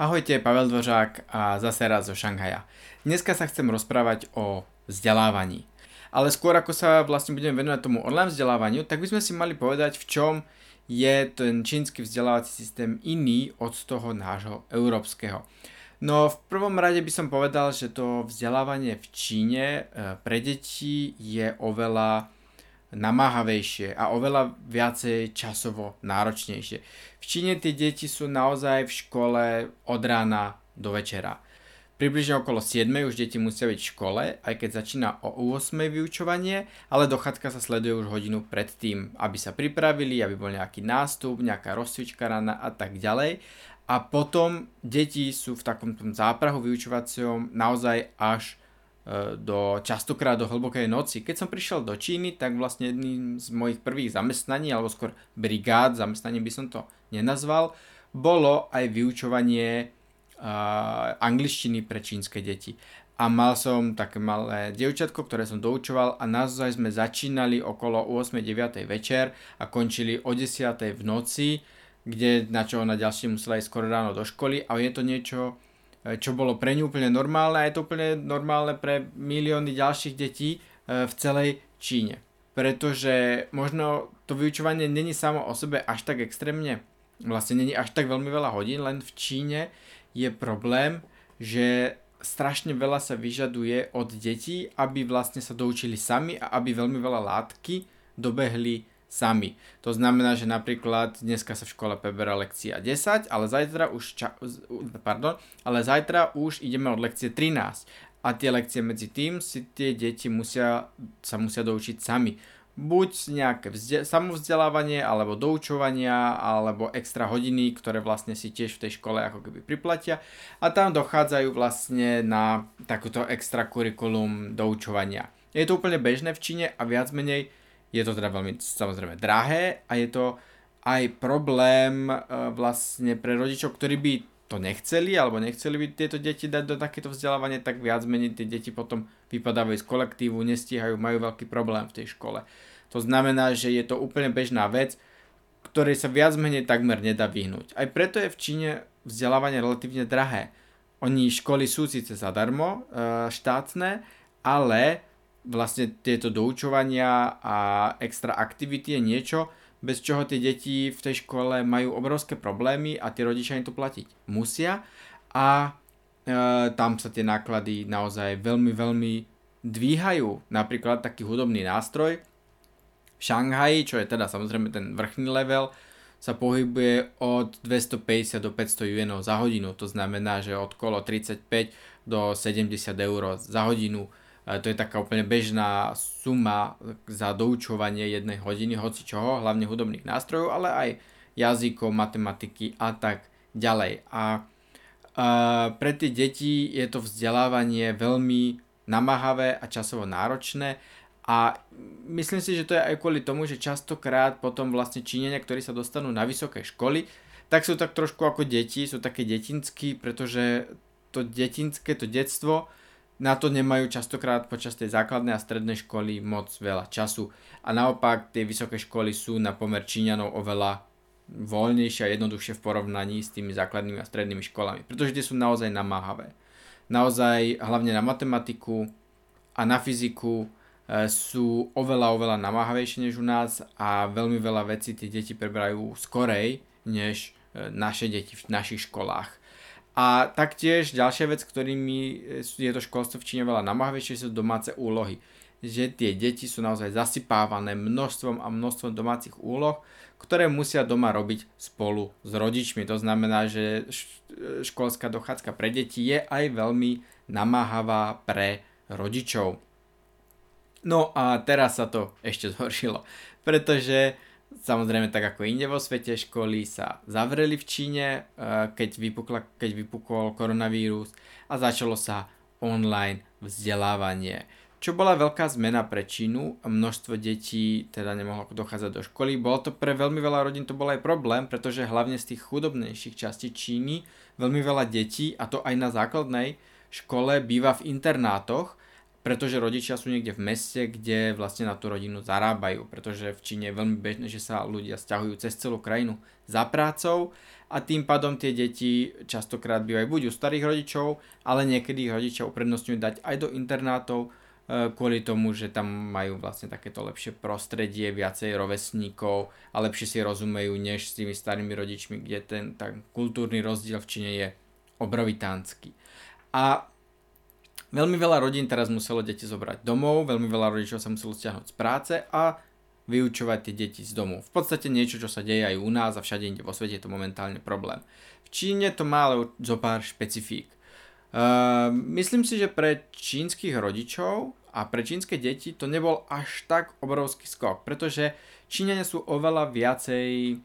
Ahojte, Pavel Dvořák a zase raz zo Šanghaja. Dneska sa chcem rozprávať o vzdelávaní. Ale skôr ako sa vlastne budeme venovať tomu online vzdelávaniu, tak by sme si mali povedať, v čom je ten čínsky vzdelávací systém iný od toho nášho európskeho. No v prvom rade by som povedal, že to vzdelávanie v Číne e, pre deti je oveľa namáhavejšie a oveľa viacej časovo náročnejšie. V Číne tie deti sú naozaj v škole od rána do večera. Približne okolo 7 už deti musia byť v škole, aj keď začína o 8 vyučovanie, ale dochádzka sa sleduje už hodinu predtým, aby sa pripravili, aby bol nejaký nástup, nejaká rozcvička rána a tak ďalej. A potom deti sú v takom záprahu vyučovacom naozaj až do častokrát do hlbokej noci. Keď som prišiel do Číny, tak vlastne jedným z mojich prvých zamestnaní, alebo skôr brigád, zamestnaním by som to nenazval, bolo aj vyučovanie uh, angličtiny pre čínske deti. A mal som také malé dievčatko, ktoré som doučoval a naozaj sme začínali okolo 8-9 večer a končili o 10 v noci, kde na čo ona ďalšie musela ísť skoro ráno do školy a je to niečo, E, čo bolo pre ňu úplne normálne a je to úplne normálne pre milióny ďalších detí e, v celej Číne. Pretože možno to vyučovanie není samo o sebe až tak extrémne, vlastne není až tak veľmi veľa hodín, len v Číne je problém, že strašne veľa sa vyžaduje od detí, aby vlastne sa doučili sami a aby veľmi veľa látky dobehli sami. To znamená, že napríklad dneska sa v škole preberá lekcia 10, ale zajtra už, ča- pardon, ale zajtra už ideme od lekcie 13 a tie lekcie medzi tým si tie deti musia, sa musia doučiť sami. Buď nejaké vzde- samovzdelávanie, alebo doučovania, alebo extra hodiny, ktoré vlastne si tiež v tej škole ako keby priplatia. A tam dochádzajú vlastne na takúto extra kurikulum doučovania. Je to úplne bežné v Číne a viac menej je to teda veľmi samozrejme drahé a je to aj problém e, vlastne pre rodičov, ktorí by to nechceli alebo nechceli by tieto deti dať do takéto vzdelávanie, tak viac menej tie deti potom vypadávajú z kolektívu, nestíhajú, majú veľký problém v tej škole. To znamená, že je to úplne bežná vec, ktorej sa viac menej takmer nedá vyhnúť. Aj preto je v Číne vzdelávanie relatívne drahé. Oni školy sú síce zadarmo e, štátne, ale vlastne tieto doučovania a extra aktivity je niečo, bez čoho tie deti v tej škole majú obrovské problémy a tie rodičia im to platiť musia a e, tam sa tie náklady naozaj veľmi, veľmi dvíhajú. Napríklad taký hudobný nástroj v Šanghaji, čo je teda samozrejme ten vrchný level, sa pohybuje od 250 do 500 juenov za hodinu. To znamená, že od kolo 35 do 70 eur za hodinu to je taká úplne bežná suma za doučovanie jednej hodiny, hoci čoho, hlavne hudobných nástrojov, ale aj jazykov, matematiky a tak ďalej. A, a pre tie deti je to vzdelávanie veľmi namáhavé a časovo náročné a myslím si, že to je aj kvôli tomu, že častokrát potom vlastne Číňania, ktorí sa dostanú na vysoké školy, tak sú tak trošku ako deti, sú také detinskí, pretože to detinské, to detstvo na to nemajú častokrát počas tej základnej a strednej školy moc veľa času. A naopak tie vysoké školy sú na pomer Číňanov oveľa voľnejšie a jednoduchšie v porovnaní s tými základnými a strednými školami, pretože tie sú naozaj namáhavé. Naozaj hlavne na matematiku a na fyziku e, sú oveľa, oveľa namáhavejšie než u nás a veľmi veľa vecí tie deti preberajú skorej než e, naše deti v našich školách. A taktiež ďalšia vec, ktorými je to školstvo v Číne veľa namáhavejšie, sú domáce úlohy. Že tie deti sú naozaj zasypávané množstvom a množstvom domácich úloh, ktoré musia doma robiť spolu s rodičmi. To znamená, že školská dochádzka pre deti je aj veľmi namáhavá pre rodičov. No a teraz sa to ešte zhoršilo, pretože Samozrejme, tak ako inde vo svete, školy sa zavreli v Číne, e, keď, vypukla, keď vypukol koronavírus a začalo sa online vzdelávanie. Čo bola veľká zmena pre Čínu, množstvo detí teda nemohlo dochádzať do školy. Bolo to pre veľmi veľa rodín to bol aj problém, pretože hlavne z tých chudobnejších častí Číny veľmi veľa detí, a to aj na základnej škole, býva v internátoch pretože rodičia sú niekde v meste, kde vlastne na tú rodinu zarábajú, pretože v Číne je veľmi bežné, že sa ľudia stiahujú cez celú krajinu za prácou a tým pádom tie deti častokrát bývajú buď u starých rodičov, ale niekedy ich rodičia uprednostňujú dať aj do internátov e, kvôli tomu, že tam majú vlastne takéto lepšie prostredie, viacej rovesníkov a lepšie si rozumejú než s tými starými rodičmi, kde ten tak kultúrny rozdiel v Číne je obrovitánsky. A Veľmi veľa rodín teraz muselo deti zobrať domov, veľmi veľa rodičov sa muselo stiahnuť z práce a vyučovať tie deti z domu. V podstate niečo, čo sa deje aj u nás a všade inde vo svete je to momentálne problém. V Číne to má ale zo pár špecifík. Uh, myslím si, že pre čínskych rodičov a pre čínske deti to nebol až tak obrovský skok, pretože Číňania sú oveľa viacej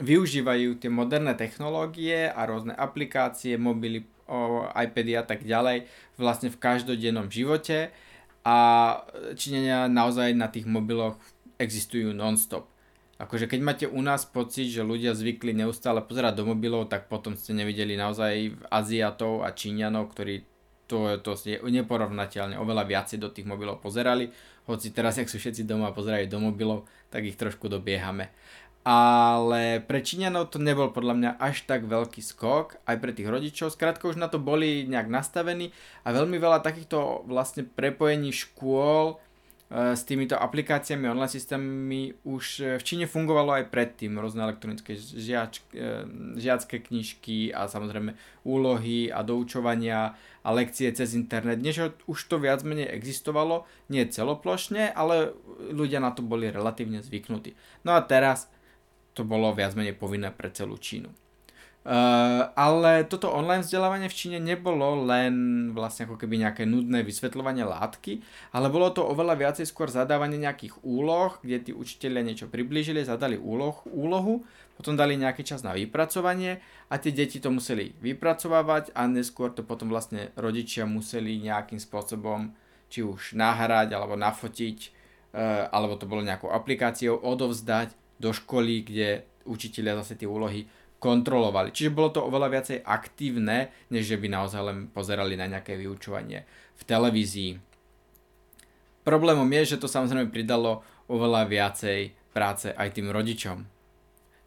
využívajú tie moderné technológie a rôzne aplikácie, mobily, o iPady a tak ďalej vlastne v každodennom živote a činenia naozaj na tých mobiloch existujú non-stop. Akože keď máte u nás pocit, že ľudia zvykli neustále pozerať do mobilov, tak potom ste nevideli naozaj Aziatov a Číňanov, ktorí to, to je neporovnateľne oveľa viacej do tých mobilov pozerali. Hoci teraz, ak sú všetci doma a pozerajú do mobilov, tak ich trošku dobiehame ale pre Číňanov to nebol podľa mňa až tak veľký skok, aj pre tých rodičov, skrátka už na to boli nejak nastavení a veľmi veľa takýchto vlastne prepojení škôl e, s týmito aplikáciami, online systémami už e, v Číne fungovalo aj predtým, rôzne elektronické žiač, e, žiacké knižky a samozrejme úlohy a doučovania a lekcie cez internet. Než už to viac menej existovalo, nie celoplošne, ale ľudia na to boli relatívne zvyknutí. No a teraz to bolo viac menej povinné pre celú Čínu. Uh, ale toto online vzdelávanie v Číne nebolo len vlastne ako keby nejaké nudné vysvetľovanie látky, ale bolo to oveľa viacej skôr zadávanie nejakých úloh, kde tí učiteľia niečo priblížili, zadali úloh, úlohu, potom dali nejaký čas na vypracovanie a tie deti to museli vypracovávať a neskôr to potom vlastne rodičia museli nejakým spôsobom či už nahrať alebo nafotiť, uh, alebo to bolo nejakou aplikáciou odovzdať do školy, kde učiteľia zase tie úlohy kontrolovali. Čiže bolo to oveľa viacej aktívne, než že by naozaj len pozerali na nejaké vyučovanie v televízii. Problémom je, že to samozrejme pridalo oveľa viacej práce aj tým rodičom.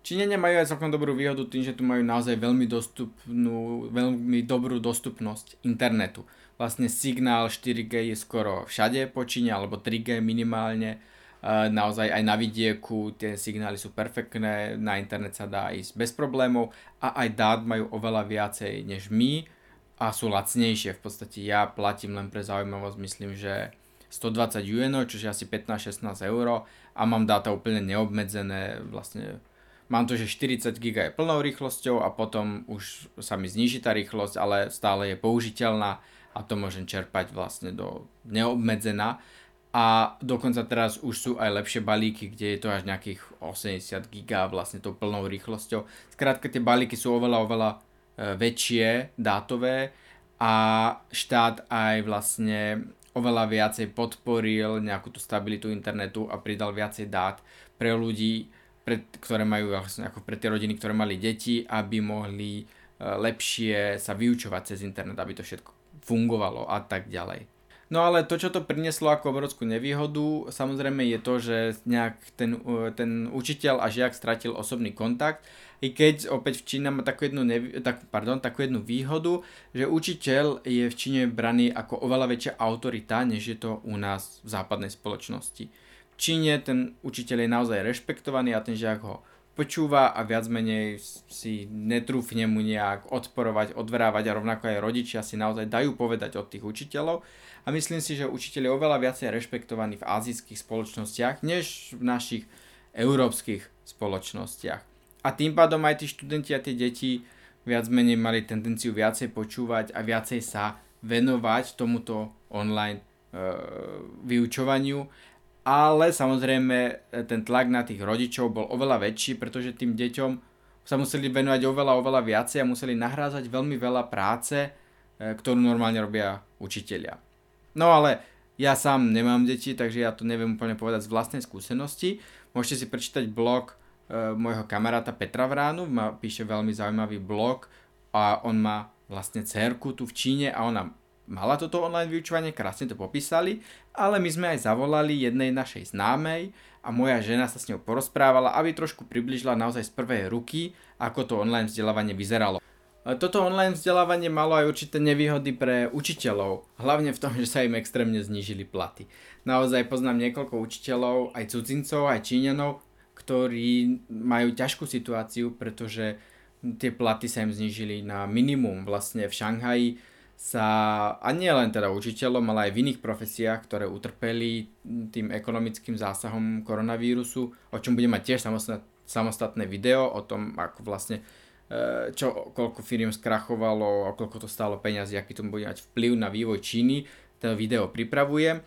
Číňania majú aj celkom dobrú výhodu tým, že tu majú naozaj veľmi, dostupnú, veľmi dobrú dostupnosť internetu. Vlastne signál 4G je skoro všade po Číne, alebo 3G minimálne naozaj aj na vidieku tie signály sú perfektné, na internet sa dá ísť bez problémov a aj dát majú oveľa viacej než my a sú lacnejšie. V podstate ja platím len pre zaujímavosť, myslím, že 120 yuenov, čo je asi 15-16 eur a mám dáta úplne neobmedzené, vlastne mám to, že 40 GB je plnou rýchlosťou a potom už sa mi zniží tá rýchlosť, ale stále je použiteľná a to môžem čerpať vlastne do neobmedzená a dokonca teraz už sú aj lepšie balíky, kde je to až nejakých 80 giga vlastne tou plnou rýchlosťou. Skrátka tie balíky sú oveľa, oveľa e, väčšie, dátové a štát aj vlastne oveľa viacej podporil nejakú tú stabilitu internetu a pridal viacej dát pre ľudí, pre, ktoré majú vlastne ako pre tie rodiny, ktoré mali deti, aby mohli e, lepšie sa vyučovať cez internet, aby to všetko fungovalo a tak ďalej. No ale to, čo to prinieslo ako obrovskú nevýhodu, samozrejme je to, že nejak ten, ten učiteľ a žiak stratil osobný kontakt, i keď opäť v Číne má takú jednu, nevi- tak, pardon, takú jednu výhodu, že učiteľ je v Číne braný ako oveľa väčšia autorita, než je to u nás v západnej spoločnosti. V Číne ten učiteľ je naozaj rešpektovaný a ten žiak ho počúva a viac menej si netrúfne mu nejak odporovať, odvrávať a rovnako aj rodičia si naozaj dajú povedať od tých učiteľov a myslím si, že učiteľ je oveľa viacej rešpektovaný v azijských spoločnostiach než v našich európskych spoločnostiach. A tým pádom aj tí študenti a tie deti viac menej mali tendenciu viacej počúvať a viacej sa venovať tomuto online e, vyučovaniu ale samozrejme e, ten tlak na tých rodičov bol oveľa väčší, pretože tým deťom sa museli venovať oveľa, oveľa viacej a museli nahrázať veľmi veľa práce, e, ktorú normálne robia učitelia. No ale ja sám nemám deti, takže ja to neviem úplne povedať z vlastnej skúsenosti. Môžete si prečítať blog e, môjho kamaráta Petra Vránu, má, píše veľmi zaujímavý blog a on má vlastne cerku tu v Číne a ona mala toto online vyučovanie, krásne to popísali, ale my sme aj zavolali jednej našej známej a moja žena sa s ňou porozprávala, aby trošku približila naozaj z prvej ruky, ako to online vzdelávanie vyzeralo. Toto online vzdelávanie malo aj určité nevýhody pre učiteľov, hlavne v tom, že sa im extrémne znížili platy. Naozaj poznám niekoľko učiteľov, aj cudzincov, aj Číňanov, ktorí majú ťažkú situáciu, pretože tie platy sa im znížili na minimum. Vlastne v Šanghaji sa, a nie len teda učiteľom, ale aj v iných profesiách, ktoré utrpeli tým ekonomickým zásahom koronavírusu, o čom budem mať tiež samostatné video o tom, ako vlastne e, čo, koľko firiem skrachovalo koľko to stálo peniazy, aký to bude mať vplyv na vývoj Číny. Ten video pripravujem,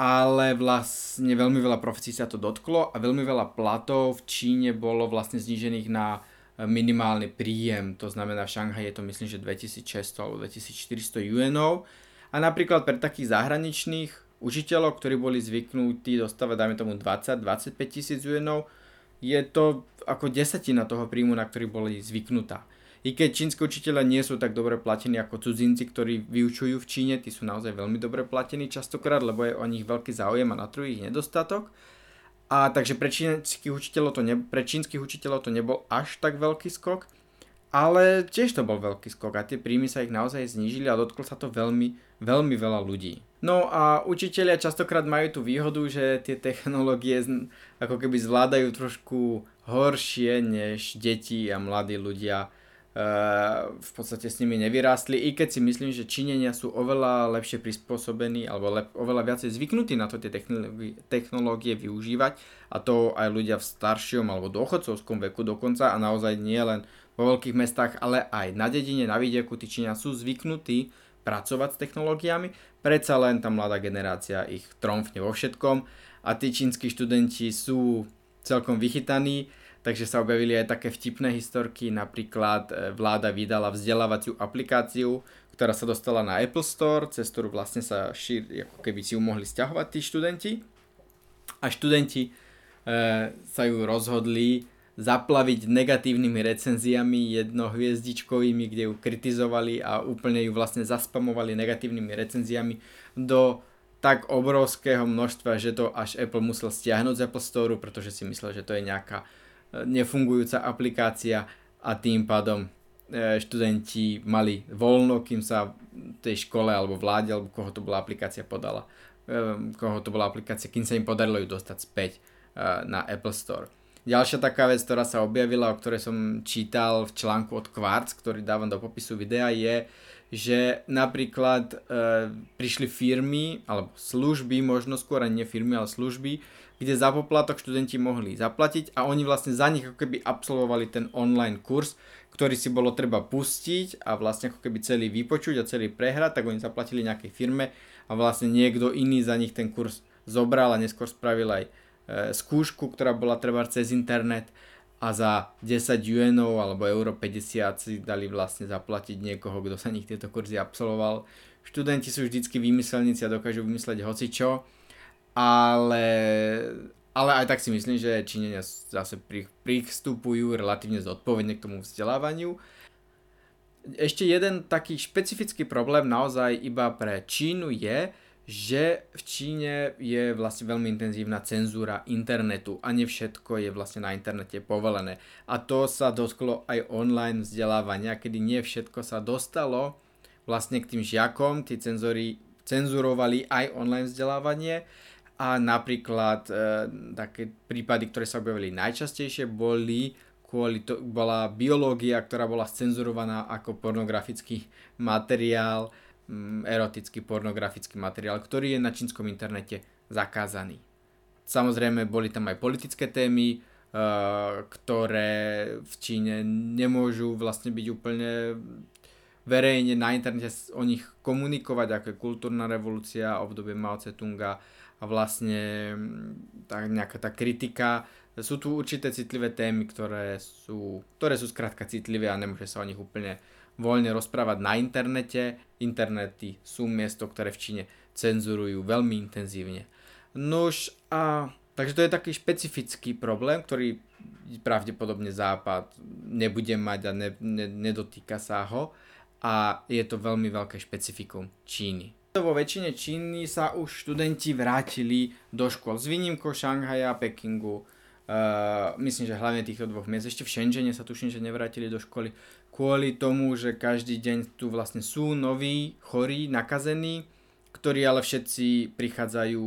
ale vlastne veľmi veľa profesí sa to dotklo a veľmi veľa platov v Číne bolo vlastne znížených na minimálny príjem, to znamená v Šanghaji je to myslím, že 2600 alebo 2400 yuanov a napríklad pre takých zahraničných učiteľov, ktorí boli zvyknutí dostávať dajme tomu 20-25 tisíc yuanov, je to ako desatina toho príjmu, na ktorý boli zvyknutá. I keď čínske učiteľe nie sú tak dobre platení ako cudzinci, ktorí vyučujú v Číne, tí sú naozaj veľmi dobre platení častokrát, lebo je o nich veľký záujem a na trhu ich nedostatok, a takže pre čínskych učiteľov to, ne, pre čínskych učiteľov to nebol až tak veľký skok, ale tiež to bol veľký skok a tie príjmy sa ich naozaj znížili a dotklo sa to veľmi, veľmi veľa ľudí. No a učiteľia častokrát majú tú výhodu, že tie technológie ako keby zvládajú trošku horšie než deti a mladí ľudia v podstate s nimi nevyrástli, i keď si myslím, že Číňania sú oveľa lepšie prispôsobení alebo lep, oveľa viacej zvyknutí na to tie technológie, technológie využívať a to aj ľudia v staršom alebo dôchodcovskom veku dokonca a naozaj nie len vo veľkých mestách, ale aj na dedine, na vidieku, tí Číňania sú zvyknutí pracovať s technológiami, predsa len tá mladá generácia ich tromfne vo všetkom a tí čínsky študenti sú celkom vychytaní takže sa objavili aj také vtipné historky, napríklad e, vláda vydala vzdelávaciu aplikáciu, ktorá sa dostala na Apple Store, cez ktorú vlastne sa šír, ako keby si ju mohli stiahovať tí študenti. A študenti e, sa ju rozhodli zaplaviť negatívnymi recenziami jednohviezdičkovými, kde ju kritizovali a úplne ju vlastne zaspamovali negatívnymi recenziami do tak obrovského množstva, že to až Apple musel stiahnuť z Apple Store, pretože si myslel, že to je nejaká nefungujúca aplikácia a tým pádom e, študenti mali voľno, kým sa tej škole alebo vláde, alebo koho to bola aplikácia podala, e, koho to bola aplikácia, kým sa im podarilo ju dostať späť e, na Apple Store. Ďalšia taká vec, ktorá sa objavila, o ktorej som čítal v článku od Quartz, ktorý dávam do popisu videa, je, že napríklad e, prišli firmy, alebo služby, možno skôr nie firmy, ale služby, kde za poplatok študenti mohli zaplatiť a oni vlastne za nich ako keby absolvovali ten online kurz, ktorý si bolo treba pustiť a vlastne ako keby celý vypočuť a celý prehrať, tak oni zaplatili nejakej firme a vlastne niekto iný za nich ten kurz zobral a neskôr spravil aj e, skúšku, ktorá bola treba cez internet a za 10 yuanov alebo euro 50 si dali vlastne zaplatiť niekoho, kto sa nich tieto kurzy absolvoval. Študenti sú vždycky vymyselníci a dokážu vymysleť hocičo ale, ale aj tak si myslím, že Číňania zase pristupujú relatívne zodpovedne k tomu vzdelávaniu. Ešte jeden taký špecifický problém naozaj iba pre Čínu je, že v Číne je vlastne veľmi intenzívna cenzúra internetu a nie všetko je vlastne na internete povolené. A to sa dotklo aj online vzdelávania, kedy nie všetko sa dostalo vlastne k tým žiakom, tí cenzori cenzurovali aj online vzdelávanie a napríklad e, také prípady, ktoré sa objavili najčastejšie, boli kvôli to, bola biológia, ktorá bola cenzurovaná ako pornografický materiál, mm, erotický pornografický materiál, ktorý je na čínskom internete zakázaný. Samozrejme, boli tam aj politické témy, e, ktoré v Číne nemôžu vlastne byť úplne verejne na internete o nich komunikovať, ako je kultúrna revolúcia, obdobie Mao Tse-tunga, a vlastne mm, tá nejaká tá kritika. Sú tu určité citlivé témy, ktoré sú, ktoré sú skrátka citlivé a nemôže sa o nich úplne voľne rozprávať na internete. Internety sú miesto, ktoré v Číne cenzurujú veľmi intenzívne. Nož a takže to je taký špecifický problém, ktorý pravdepodobne Západ nebude mať a ne, ne, nedotýka sa ho a je to veľmi veľké špecifikum Číny. Vo väčšine Číny sa už študenti vrátili do škôl s výnimkou Šanghaja, Pekingu, Uh, myslím, že hlavne týchto dvoch miest. Ešte v Shenzhene sa tuším, že nevrátili do školy kvôli tomu, že každý deň tu vlastne sú noví, chorí, nakazení, ktorí ale všetci prichádzajú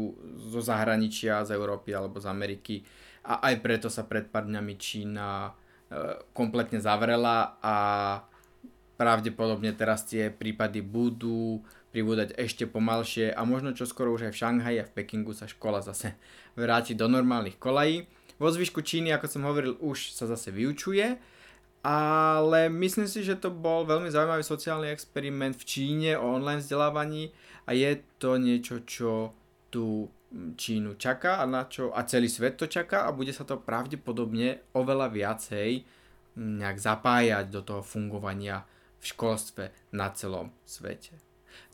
zo zahraničia, z Európy alebo z Ameriky a aj preto sa pred pár dňami Čína uh, kompletne zavrela a pravdepodobne teraz tie prípady budú pribúdať ešte pomalšie a možno čo skoro už aj v Šanghaji a v Pekingu sa škola zase vráti do normálnych kolají. Vo zvyšku Číny, ako som hovoril, už sa zase vyučuje, ale myslím si, že to bol veľmi zaujímavý sociálny experiment v Číne o online vzdelávaní a je to niečo, čo tu Čínu čaká a, na čo, a celý svet to čaká a bude sa to pravdepodobne oveľa viacej nejak zapájať do toho fungovania v školstve na celom svete.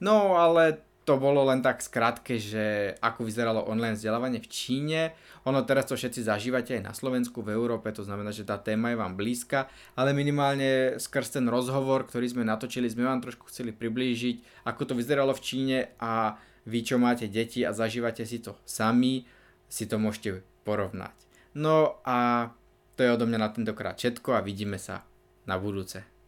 No ale to bolo len tak skratke, že ako vyzeralo online vzdelávanie v Číne. Ono teraz to všetci zažívate aj na Slovensku, v Európe, to znamená, že tá téma je vám blízka, ale minimálne skrz ten rozhovor, ktorý sme natočili, sme vám trošku chceli priblížiť, ako to vyzeralo v Číne a vy, čo máte deti a zažívate si to sami, si to môžete porovnať. No a to je odo mňa na tentokrát všetko a vidíme sa na budúce.